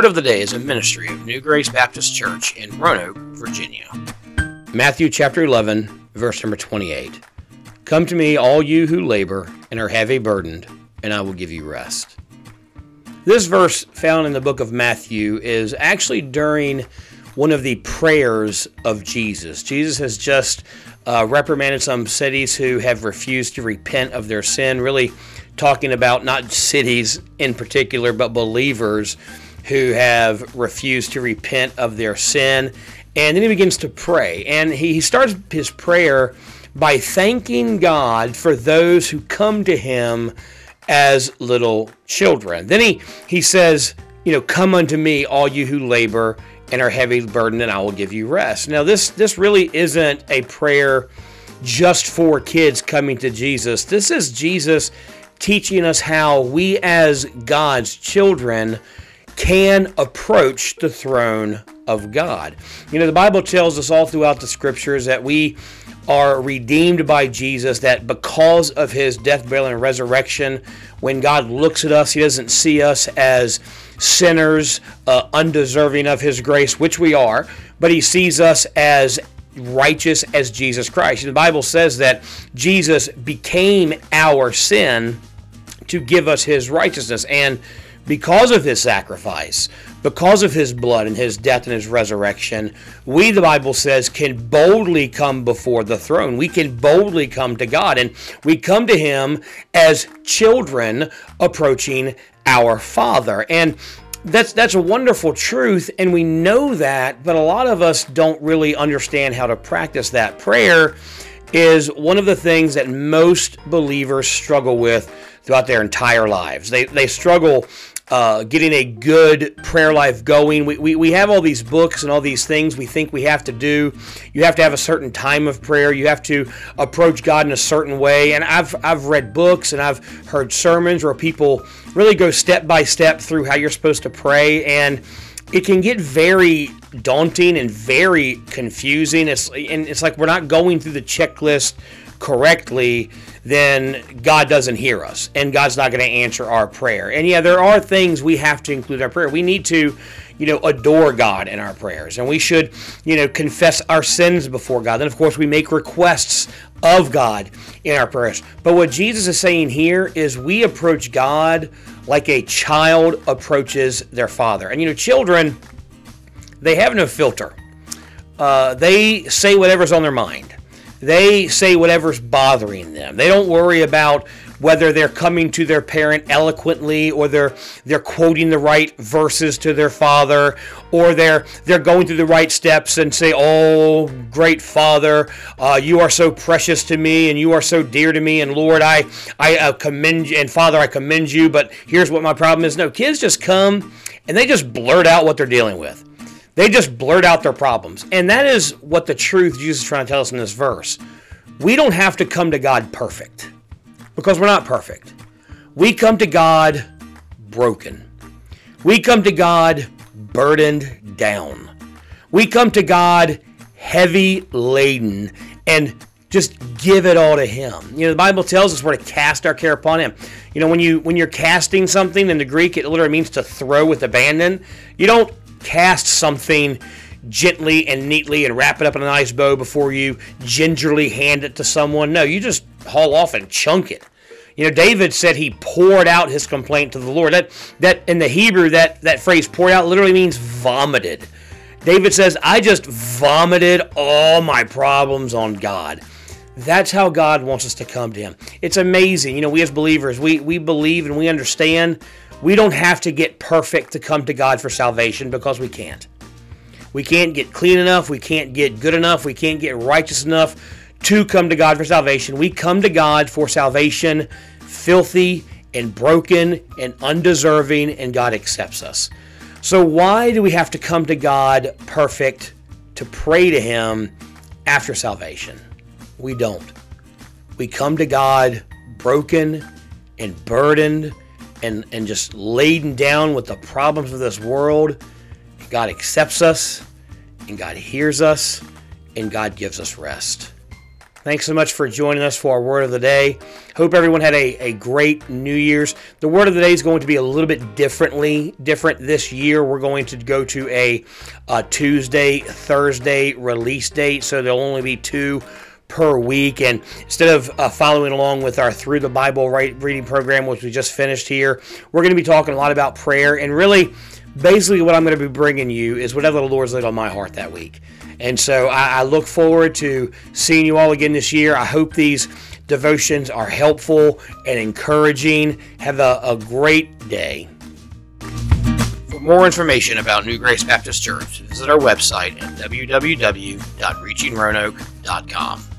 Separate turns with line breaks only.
word of the day is a ministry of New Grace Baptist Church in Roanoke, Virginia. Matthew chapter 11, verse number 28. Come to me, all you who labor and are heavy burdened, and I will give you rest. This verse found in the book of Matthew is actually during one of the prayers of Jesus. Jesus has just uh, reprimanded some cities who have refused to repent of their sin, really talking about not cities in particular, but believers who have refused to repent of their sin. And then he begins to pray. And he starts his prayer by thanking God for those who come to him as little children. Then he, he says, You know, come unto me, all you who labor and are heavy burdened, and I will give you rest. Now, this, this really isn't a prayer just for kids coming to Jesus. This is Jesus teaching us how we, as God's children, can approach the throne of God. You know, the Bible tells us all throughout the scriptures that we are redeemed by Jesus, that because of his death, burial, and resurrection, when God looks at us, he doesn't see us as sinners, uh, undeserving of his grace, which we are, but he sees us as righteous as Jesus Christ. The Bible says that Jesus became our sin to give us his righteousness. And because of his sacrifice, because of his blood and his death and his resurrection, we, the Bible says, can boldly come before the throne. We can boldly come to God, and we come to him as children approaching our Father. And that's that's a wonderful truth and we know that but a lot of us don't really understand how to practice that prayer is one of the things that most believers struggle with throughout their entire lives they they struggle uh, getting a good prayer life going. We, we, we have all these books and all these things we think we have to do. You have to have a certain time of prayer. You have to approach God in a certain way. And I've, I've read books and I've heard sermons where people really go step by step through how you're supposed to pray. And it can get very daunting and very confusing. It's, and it's like we're not going through the checklist correctly, then God doesn't hear us and God's not going to answer our prayer. And yeah, there are things we have to include in our prayer. We need to, you know, adore God in our prayers and we should, you know, confess our sins before God. Then, of course, we make requests of God in our prayers. But what Jesus is saying here is we approach God like a child approaches their father. And, you know, children, they have no filter. Uh, they say whatever's on their mind. They say whatever's bothering them. They don't worry about whether they're coming to their parent eloquently or they're they're quoting the right verses to their father or they're they're going through the right steps and say oh great father uh, you are so precious to me and you are so dear to me and lord i i uh, commend you and father i commend you but here's what my problem is no kids just come and they just blurt out what they're dealing with they just blurt out their problems. And that is what the truth Jesus is trying to tell us in this verse. We don't have to come to God perfect because we're not perfect. We come to God broken. We come to God burdened down. We come to God heavy laden and just give it all to him. You know, the Bible tells us we're to cast our care upon him. You know, when you when you're casting something in the Greek, it literally means to throw with abandon. You don't cast something gently and neatly and wrap it up in a nice bow before you gingerly hand it to someone. No, you just haul off and chunk it. You know, David said he poured out his complaint to the Lord. That that in the Hebrew, that that phrase poured out literally means vomited. David says, I just vomited all my problems on God. That's how God wants us to come to Him. It's amazing. You know, we as believers, we, we believe and we understand we don't have to get perfect to come to God for salvation because we can't. We can't get clean enough. We can't get good enough. We can't get righteous enough to come to God for salvation. We come to God for salvation filthy and broken and undeserving, and God accepts us. So, why do we have to come to God perfect to pray to Him after salvation? We don't. We come to God broken and burdened and, and just laden down with the problems of this world. God accepts us, and God hears us, and God gives us rest. Thanks so much for joining us for our word of the day. Hope everyone had a, a great New Year's. The word of the day is going to be a little bit differently different this year. We're going to go to a, a Tuesday, Thursday release date, so there'll only be two per week. And instead of uh, following along with our Through the Bible right reading program, which we just finished here, we're going to be talking a lot about prayer. And really, basically, what I'm going to be bringing you is whatever the Lord's laid on my heart that week. And so I, I look forward to seeing you all again this year. I hope these devotions are helpful and encouraging. Have a, a great day. For more information about New Grace Baptist Church, visit our website at www.reachingroanoke.com.